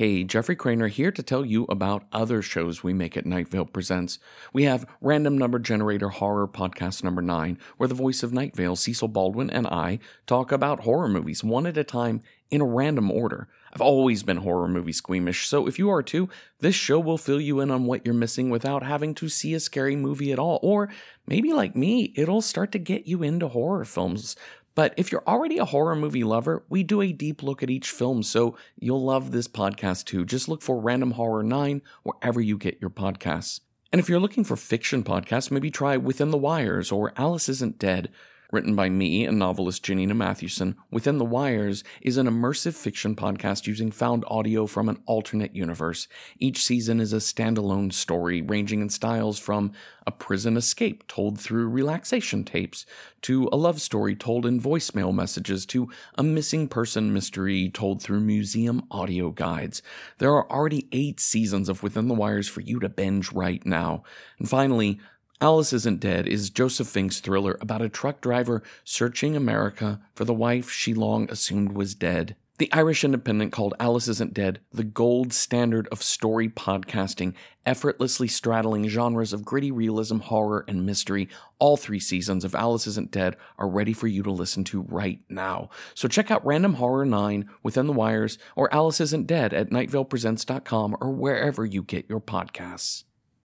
Hey, Jeffrey Cranor here to tell you about other shows we make at Night Vale Presents. We have Random Number Generator Horror Podcast number 9, where the voice of Night Vale, Cecil Baldwin, and I talk about horror movies one at a time in a random order. I've always been horror movie squeamish, so if you are too, this show will fill you in on what you're missing without having to see a scary movie at all. Or maybe like me, it'll start to get you into horror films. But if you're already a horror movie lover, we do a deep look at each film, so you'll love this podcast too. Just look for Random Horror 9 wherever you get your podcasts. And if you're looking for fiction podcasts, maybe try Within the Wires or Alice Isn't Dead. Written by me and novelist Janina Matthewson, Within the Wires is an immersive fiction podcast using found audio from an alternate universe. Each season is a standalone story ranging in styles from a prison escape told through relaxation tapes, to a love story told in voicemail messages, to a missing person mystery told through museum audio guides. There are already eight seasons of Within the Wires for you to binge right now. And finally, Alice Isn't Dead is Joseph Fink's thriller about a truck driver searching America for the wife she long assumed was dead. The Irish Independent called Alice Isn't Dead the gold standard of story podcasting, effortlessly straddling genres of gritty realism, horror, and mystery. All three seasons of Alice Isn't Dead are ready for you to listen to right now. So check out Random Horror 9 Within the Wires or Alice Isn't Dead at nightvalepresents.com or wherever you get your podcasts.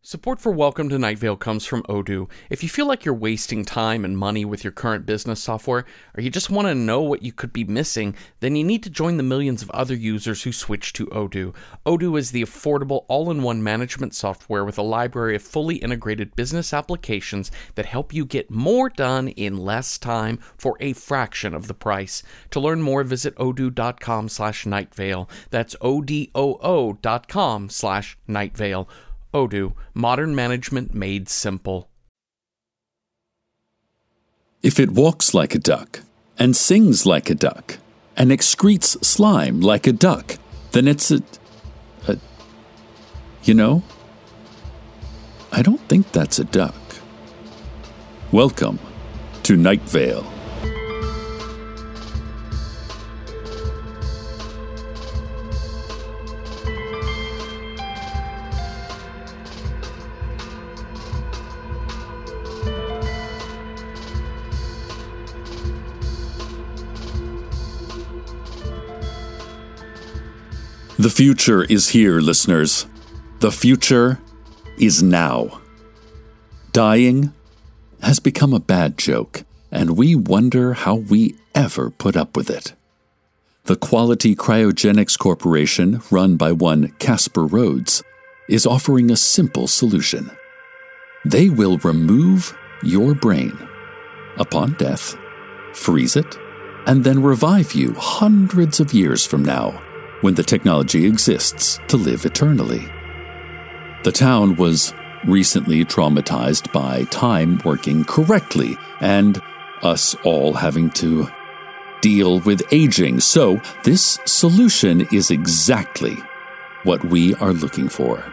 Support for Welcome to Night Vale comes from Odoo. If you feel like you're wasting time and money with your current business software, or you just want to know what you could be missing, then you need to join the millions of other users who switch to Odoo. Odoo is the affordable all in one management software with a library of fully integrated business applications that help you get more done in less time for a fraction of the price. To learn more, visit odoo.com slash nightvale. That's O-D-O-O dot com slash nightvale. Odoo, modern management made simple. If it walks like a duck, and sings like a duck, and excretes slime like a duck, then it's a. a you know? I don't think that's a duck. Welcome to Night Vale. The future is here, listeners. The future is now. Dying has become a bad joke, and we wonder how we ever put up with it. The Quality Cryogenics Corporation, run by one Kasper Rhodes, is offering a simple solution. They will remove your brain upon death, freeze it, and then revive you hundreds of years from now when the technology exists to live eternally. The town was recently traumatized by time working correctly and us all having to deal with aging. So, this solution is exactly what we are looking for.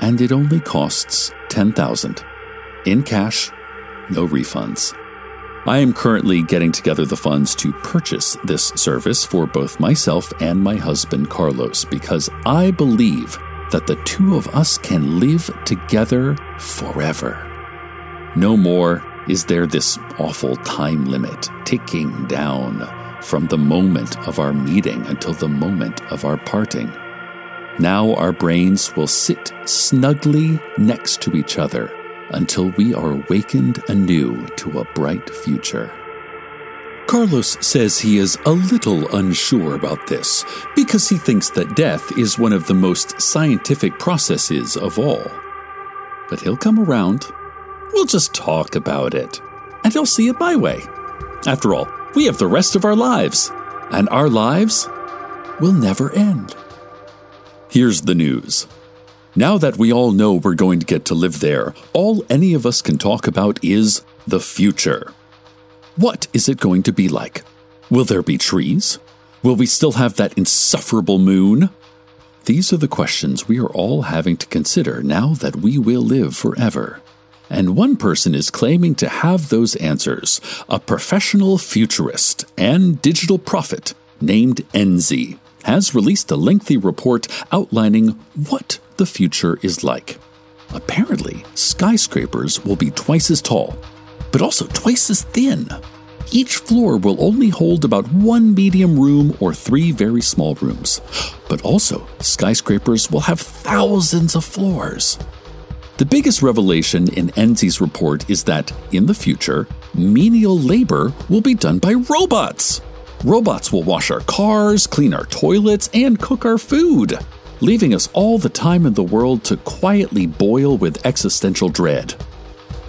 And it only costs 10,000 in cash, no refunds. I am currently getting together the funds to purchase this service for both myself and my husband Carlos because I believe that the two of us can live together forever. No more is there this awful time limit ticking down from the moment of our meeting until the moment of our parting. Now our brains will sit snugly next to each other until we are awakened anew to a bright future. Carlos says he is a little unsure about this because he thinks that death is one of the most scientific processes of all. But he'll come around. We'll just talk about it, and he'll see it my way. After all, we have the rest of our lives, and our lives will never end. Here's the news. Now that we all know we're going to get to live there, all any of us can talk about is the future. What is it going to be like? Will there be trees? Will we still have that insufferable moon? These are the questions we are all having to consider now that we will live forever. And one person is claiming to have those answers a professional futurist and digital prophet named Enzi has released a lengthy report outlining what the future is like. Apparently, skyscrapers will be twice as tall, but also twice as thin. Each floor will only hold about one medium room or three very small rooms. But also, skyscrapers will have thousands of floors. The biggest revelation in Enzi's report is that, in the future, menial labor will be done by robots. Robots will wash our cars, clean our toilets, and cook our food, leaving us all the time in the world to quietly boil with existential dread.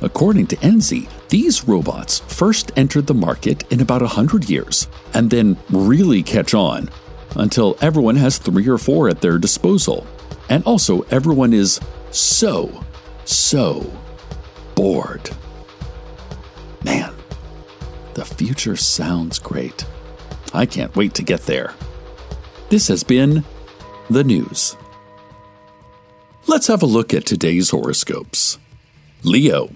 According to Enzi, these robots first entered the market in about 100 years and then really catch on until everyone has three or four at their disposal. And also, everyone is so, so bored. Man, the future sounds great. I can't wait to get there. This has been the news. Let's have a look at today's horoscopes. Leo,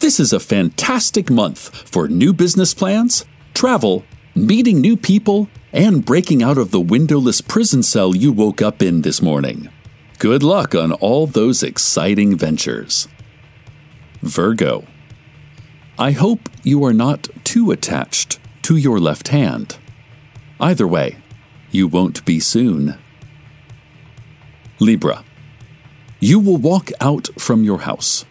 this is a fantastic month for new business plans, travel, meeting new people, and breaking out of the windowless prison cell you woke up in this morning. Good luck on all those exciting ventures. Virgo, I hope you are not too attached to your left hand. Either way, you won't be soon. Libra. You will walk out from your house.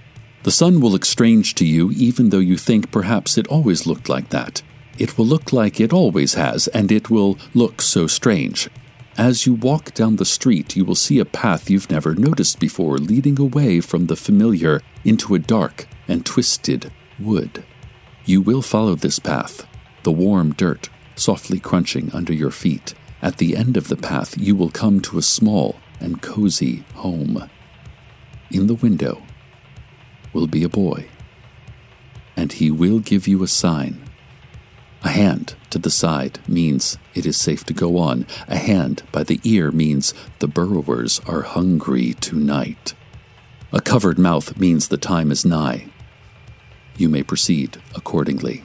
The sun will look strange to you, even though you think perhaps it always looked like that. It will look like it always has, and it will look so strange. As you walk down the street, you will see a path you've never noticed before leading away from the familiar into a dark and twisted wood. You will follow this path. The warm dirt softly crunching under your feet. At the end of the path, you will come to a small and cozy home. In the window will be a boy, and he will give you a sign. A hand to the side means it is safe to go on. A hand by the ear means the burrowers are hungry tonight. A covered mouth means the time is nigh. You may proceed accordingly.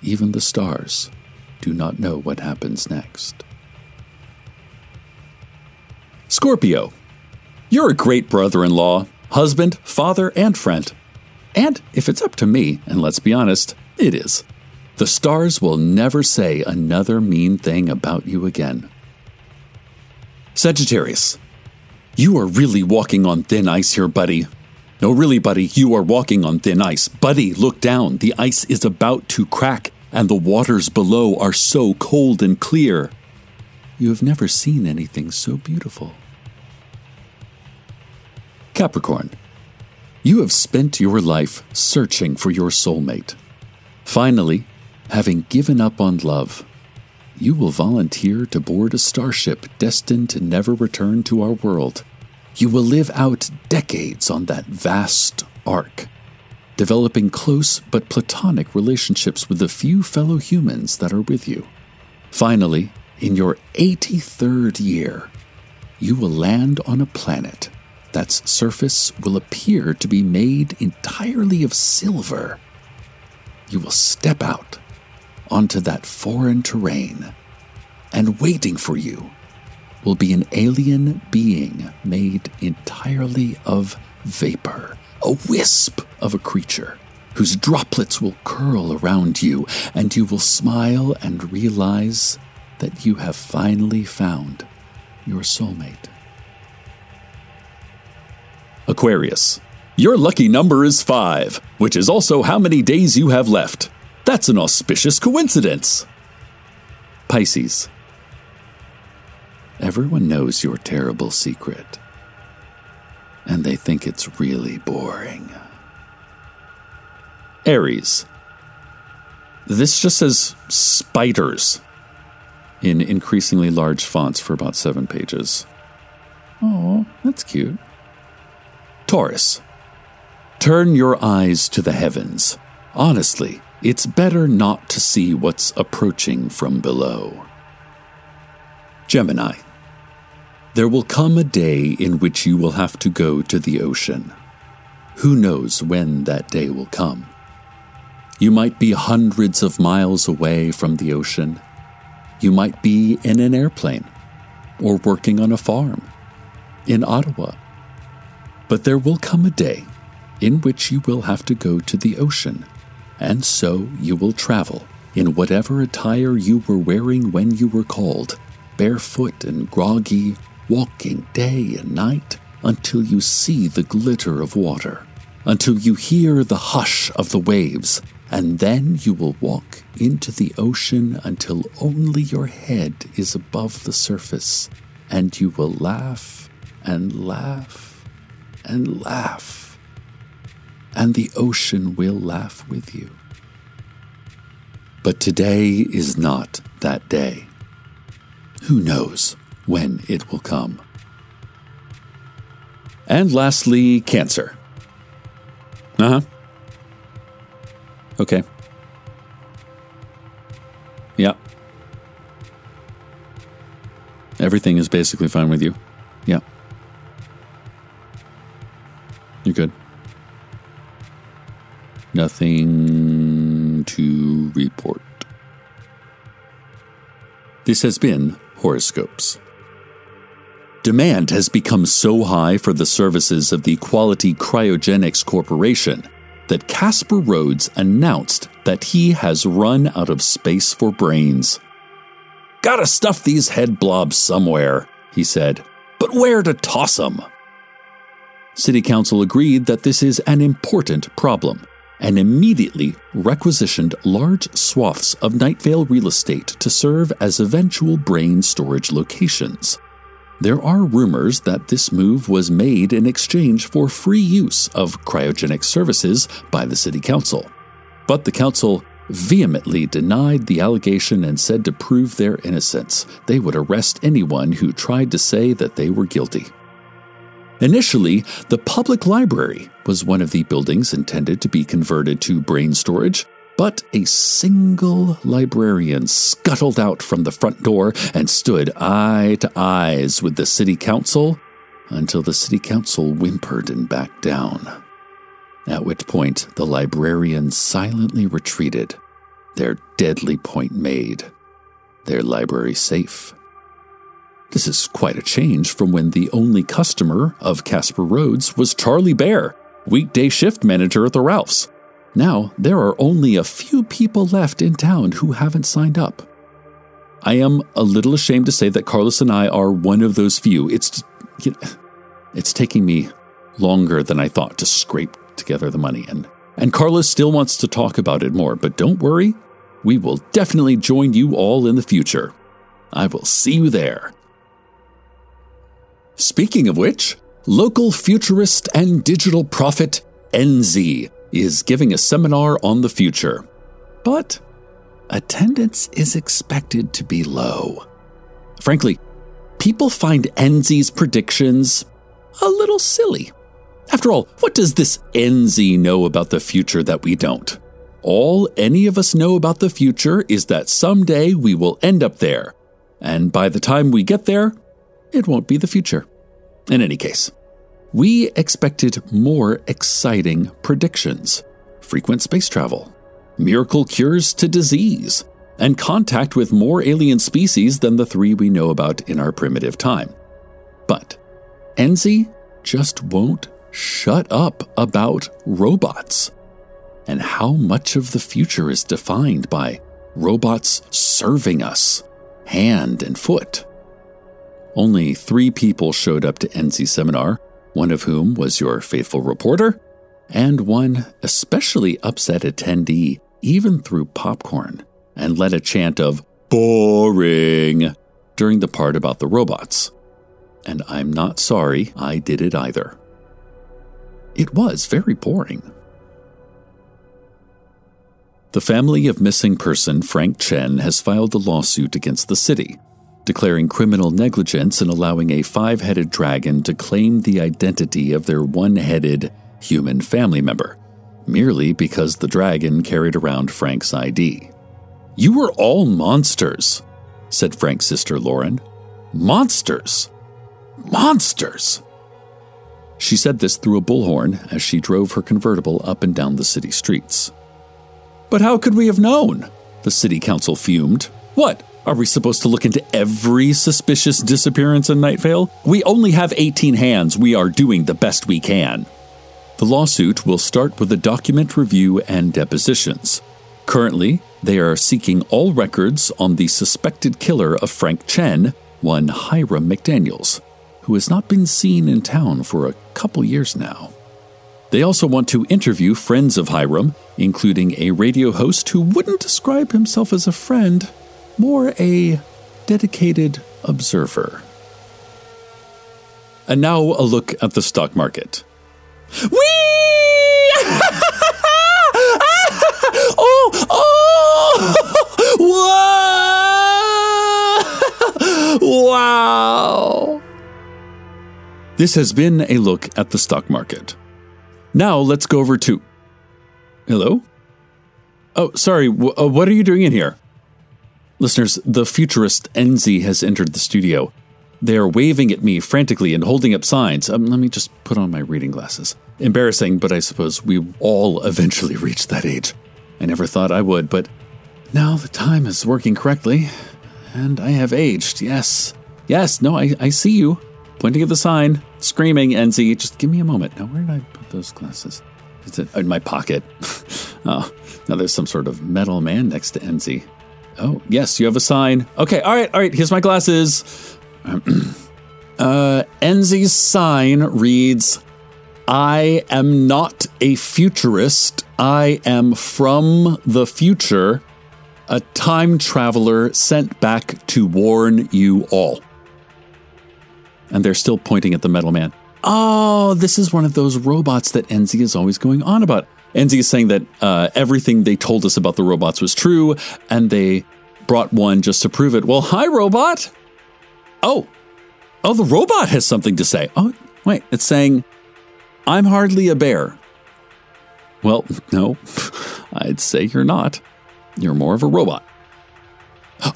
Even the stars do not know what happens next. Scorpio, you're a great brother in law, husband, father, and friend. And if it's up to me, and let's be honest, it is, the stars will never say another mean thing about you again. Sagittarius, you are really walking on thin ice here, buddy. No, really, buddy, you are walking on thin ice. Buddy, look down. The ice is about to crack and the waters below are so cold and clear. You have never seen anything so beautiful. Capricorn, you have spent your life searching for your soulmate. Finally, having given up on love, you will volunteer to board a starship destined to never return to our world. You will live out decades on that vast ark developing close but platonic relationships with the few fellow humans that are with you. Finally, in your 83rd year, you will land on a planet that's surface will appear to be made entirely of silver. You will step out onto that foreign terrain, and waiting for you will be an alien being made entirely of vapor a wisp of a creature whose droplets will curl around you, and you will smile and realize that you have finally found your soulmate. Aquarius, your lucky number is five, which is also how many days you have left. That's an auspicious coincidence. Pisces, everyone knows your terrible secret and they think it's really boring. Aries. This just says spiders. In increasingly large fonts for about seven pages. Oh, that's cute. Taurus. Turn your eyes to the heavens. Honestly, it's better not to see what's approaching from below. Gemini. There will come a day in which you will have to go to the ocean. Who knows when that day will come? You might be hundreds of miles away from the ocean. You might be in an airplane or working on a farm in Ottawa. But there will come a day in which you will have to go to the ocean, and so you will travel in whatever attire you were wearing when you were called, barefoot and groggy, walking day and night until you see the glitter of water, until you hear the hush of the waves and then you will walk into the ocean until only your head is above the surface, and you will laugh and laugh and laugh, and the ocean will laugh with you. But today is not that day. Who knows when it will come? And lastly, Cancer. Uh huh. Okay. Everything is basically fine with you. Yeah. You're good. Nothing to report. This has been Horoscopes. Demand has become so high for the services of the Quality Cryogenics Corporation that Kasper Rhodes announced that he has run out of space for brains. Gotta stuff these head blobs somewhere, he said, but where to toss them? City Council agreed that this is an important problem and immediately requisitioned large swaths of Nightvale real estate to serve as eventual brain storage locations. There are rumors that this move was made in exchange for free use of cryogenic services by the City Council. But the Council vehemently denied the allegation and said to prove their innocence, they would arrest anyone who tried to say that they were guilty. Initially, the public library was one of the buildings intended to be converted to brain storage, but a single librarian scuttled out from the front door and stood eye to eyes with the city council until the city council whimpered and backed down. At which point, the librarians silently retreated, their deadly point made, their library safe. This is quite a change from when the only customer of Kasper Rhodes was Charlie Bear, weekday shift manager at the Ralphs. Now, there are only a few people left in town who haven't signed up. I am a little ashamed to say that Carlos and I are one of those few. It's it's taking me longer than I thought to scrape together the money and and Carlos still wants to talk about it more, but don't worry, we will definitely join you all in the future. I will see you there. Speaking of which, local futurist and digital prophet Enzi is giving a seminar on the future. But attendance is expected to be low. Frankly, people find Enzi's predictions a little silly. After all, what does this Enzi know about the future that we don't? All any of us know about the future is that someday we will end up there, and by the time we get there, it won't be the future. In any case, we expected more exciting predictions frequent space travel, miracle cures to disease, and contact with more alien species than the three we know about in our primitive time. But Enzi just won't shut up about robots and how much of the future is defined by robots serving us, hand and foot. Only three people showed up to Enzi's seminar one of whom was your faithful reporter, and one especially upset attendee even threw popcorn and led a chant of boring during the part about the robots. And I'm not sorry I did it either. It was very boring. The family of missing person Frank Chen has filed a lawsuit against the city, declaring criminal negligence in allowing a five headed dragon to claim the identity of their one headed human family member, merely because the dragon carried around Frank's ID. You are all monsters, said Frank's sister Lauren. Monsters! Monsters! She said this through a bullhorn as she drove her convertible up and down the city streets. But how could we have known? The city council fumed. What? Are we supposed to look into every suspicious disappearance in Night Vale? We only have 18 hands. We are doing the best we can. The lawsuit will start with a document review and depositions. Currently, they are seeking all records on the suspected killer of Frank Chen, one Hiram McDaniels, who has not been seen in town for a couple years now. They also want to interview friends of Hiram, including a radio host who wouldn't describe himself as a friend, more a dedicated observer. And now a look at the stock market. Whee! oh, oh! Whoa! wow! This has been a look at the stock market. Now let's go over to. Hello? Oh, sorry, w- uh, what are you doing in here? Listeners, the futurist Enzi has entered the studio. They are waving at me frantically and holding up signs. Um, let me just put on my reading glasses. Embarrassing, but I suppose we all eventually reach that age. I never thought I would, but now the time is working correctly, and I have aged. Yes. Yes, no, I, I see you pointing at the sign, screaming, Enzi, just give me a moment. Now, where did I put those glasses? Is it in my pocket? oh, now there's some sort of metal man next to Enzi. Oh, yes, you have a sign. Okay, all right, all right, here's my glasses. uh, Enzi's sign reads I am not a futurist. I am from the future, a time traveler sent back to warn you all and they're still pointing at the metal man. Oh, this is one of those robots that Enzi is always going on about. Enzi is saying that uh, everything they told us about the robots was true, and they brought one just to prove it. Well, hi, robot. Oh, oh, the robot has something to say. Oh, wait, it's saying, I'm hardly a bear. Well, no, I'd say you're not. You're more of a robot.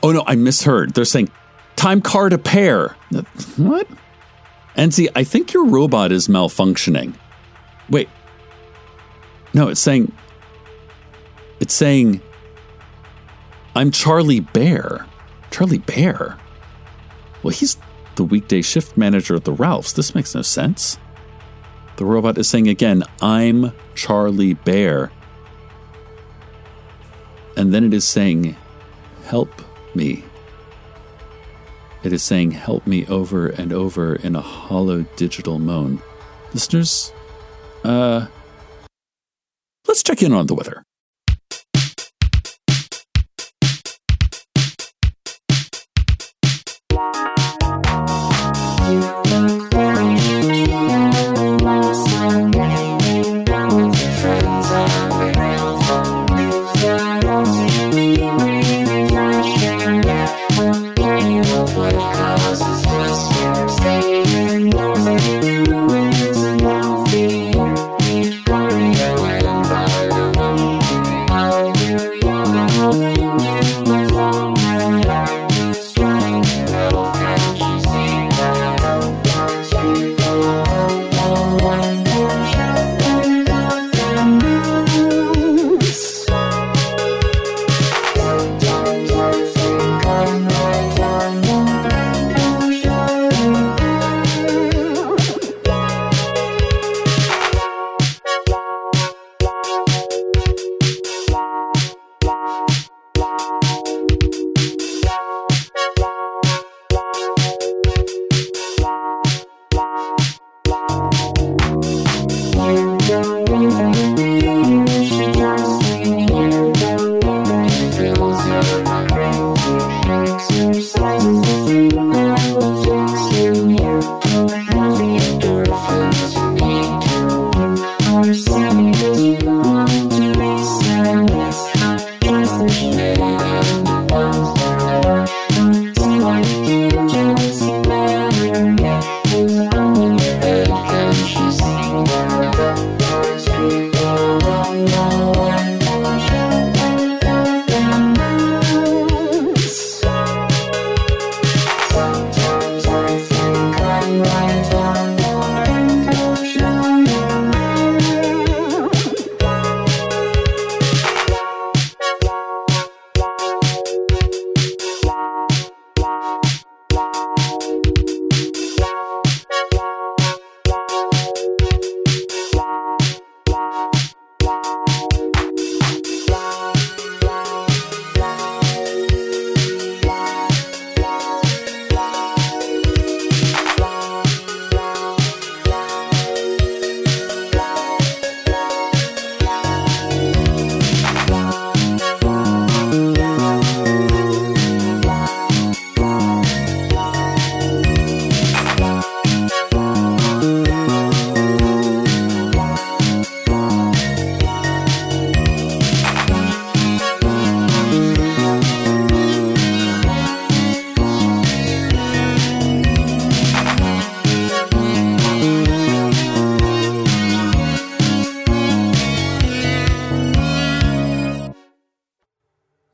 Oh, no, I misheard. They're saying, time card a pair. What? See, I think your robot is malfunctioning. Wait. No, it's saying. It's saying. I'm Charlie Bear. Charlie Bear? Well, he's the weekday shift manager at the Ralphs. This makes no sense. The robot is saying again, I'm Charlie Bear. And then it is saying, Help me. It is saying, Help me over and over in a hollow digital moan. Listeners, uh, let's check in on the weather.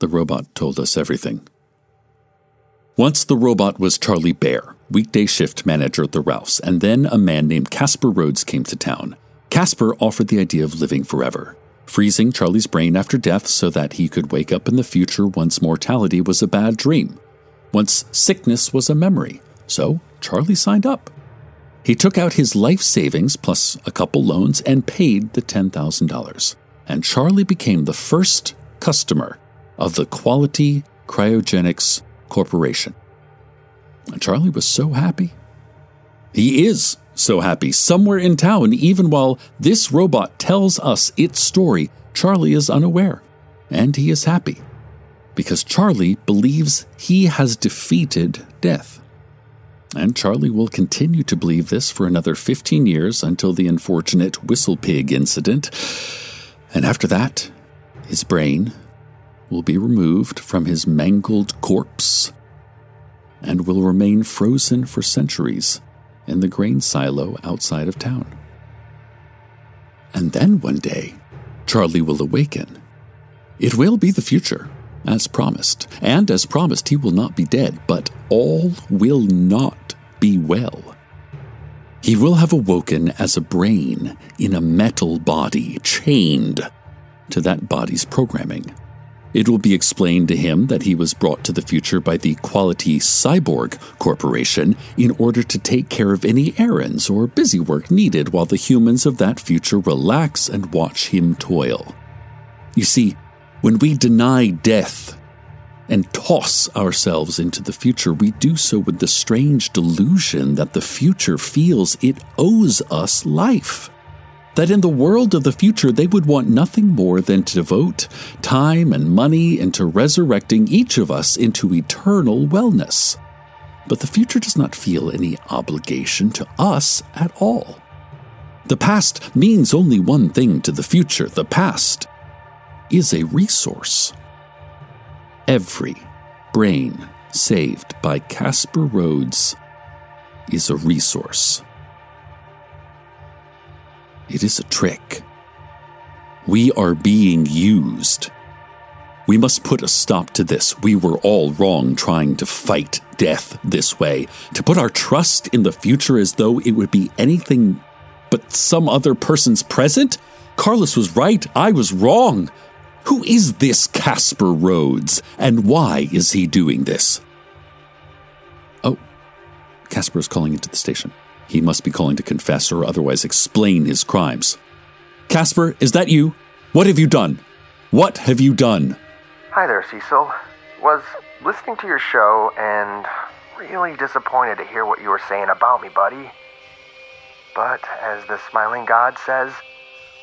The robot told us everything. Once the robot was Charlie Bear, weekday shift manager at the Ralphs, and then a man named Kasper Rhodes came to town. Kasper offered the idea of living forever, freezing Charlie's brain after death so that he could wake up in the future once mortality was a bad dream, once sickness was a memory. So Charlie signed up. He took out his life savings plus a couple loans and paid the $10,000. And Charlie became the first customer of the Quality Cryogenics Corporation. And Charlie was so happy. He is so happy. Somewhere in town, even while this robot tells us its story, Charlie is unaware. And he is happy. Because Charlie believes he has defeated death. And Charlie will continue to believe this for another 15 years until the unfortunate whistle pig incident. And after that, his brain will be removed from his mangled corpse and will remain frozen for centuries in the grain silo outside of town. And then one day, Charlie will awaken. It will be the future, as promised. And as promised, he will not be dead, but all will not be well. He will have awoken as a brain in a metal body, chained to that body's programming. It will be explained to him that he was brought to the future by the Quality Cyborg Corporation in order to take care of any errands or busy work needed while the humans of that future relax and watch him toil. You see, when we deny death and toss ourselves into the future, we do so with the strange delusion that the future feels it owes us life that in the world of the future they would want nothing more than to devote time and money into resurrecting each of us into eternal wellness. But the future does not feel any obligation to us at all. The past means only one thing to the future the past is a resource. Every brain saved by Kasper Rhodes is a resource. It is a trick. We are being used. We must put a stop to this. We were all wrong trying to fight death this way, to put our trust in the future as though it would be anything but some other person's present. Carlos was right, I was wrong. Who is this Kasper Rhodes, and why is he doing this? Oh, Kasper is calling into the station. He must be calling to confess or otherwise explain his crimes. Kasper, is that you? What have you done? What have you done? Hi there, Cecil. Was listening to your show and really disappointed to hear what you were saying about me, buddy. But as the smiling God says,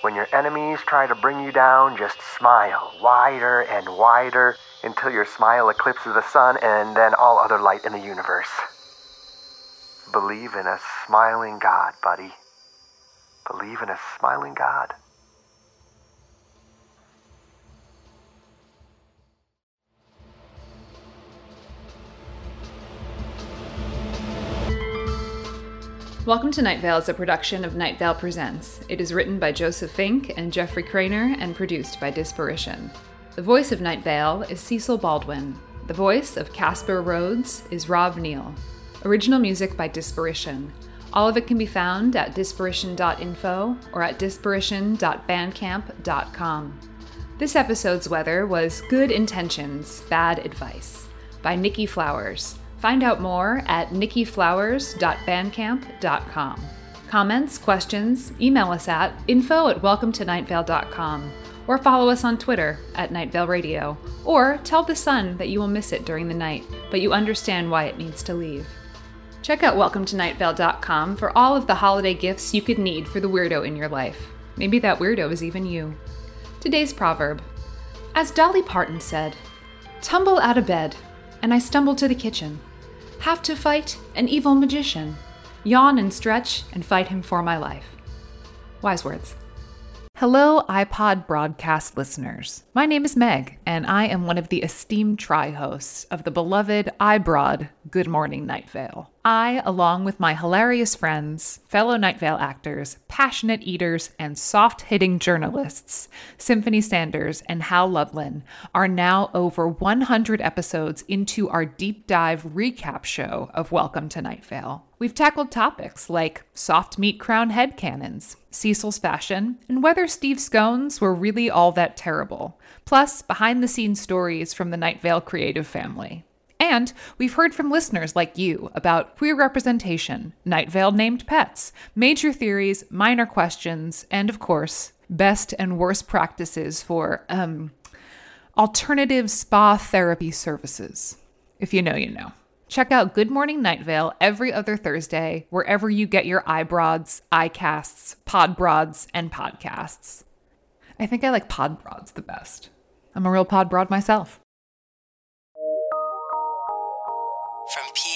when your enemies try to bring you down, just smile wider and wider until your smile eclipses the sun and then all other light in the universe. Believe in a smiling God, buddy. Believe in a smiling God. Welcome to Night Vale is a production of Night Vale Presents. It is written by Joseph Fink and Jeffrey Cranor and produced by Disparition. The voice of Night Vale is Cecil Baldwin. The voice of Kasper Rhodes is Rob Neill. Original music by Disparition. All of it can be found at disparition.info or at disparition.bandcamp.com. This episode's weather was Good Intentions, Bad Advice by Nicky Flowers. Find out more at nickyflowers.bandcamp.com. Comments, questions, email us at info at welcometonightvale.com or follow us on Twitter at Night Vale Radio, or tell the sun that you will miss it during the night, but you understand why it needs to leave. Check out welcometonightvale.com for all of the holiday gifts you could need for the weirdo in your life. Maybe that weirdo is even you. Today's proverb As Dolly Parton said, tumble out of bed, and I stumble to the kitchen. Have to fight an evil magician. Yawn and stretch and fight him for my life. Wise words. Hello, iPod broadcast listeners. My name is Meg, and I am one of the esteemed tri hosts of the beloved iBroad Good Morning Night Vale. I, along with my hilarious friends, fellow Night Vale actors, passionate eaters, and soft hitting journalists, Symphony Sanders and Hal Lublin, are now over 100 episodes into our deep dive recap show of Welcome to Night Vale. We've tackled topics like soft meat crown head cannons, Cecil's fashion, and whether Steve scones were really all that terrible, plus behind the scenes stories from the Night Vale creative family. And we've heard from listeners like you about queer representation, Night Vale named pets, major theories, minor questions, and of course, best and worst practices for um, alternative spa therapy services. If you know, you know. Check out Good Morning Night Vale every other Thursday, wherever you get your eyebroads, iCasts, podbroads, and podcasts. I think I like podbroads the best. I'm a real podbroad myself. from PRX.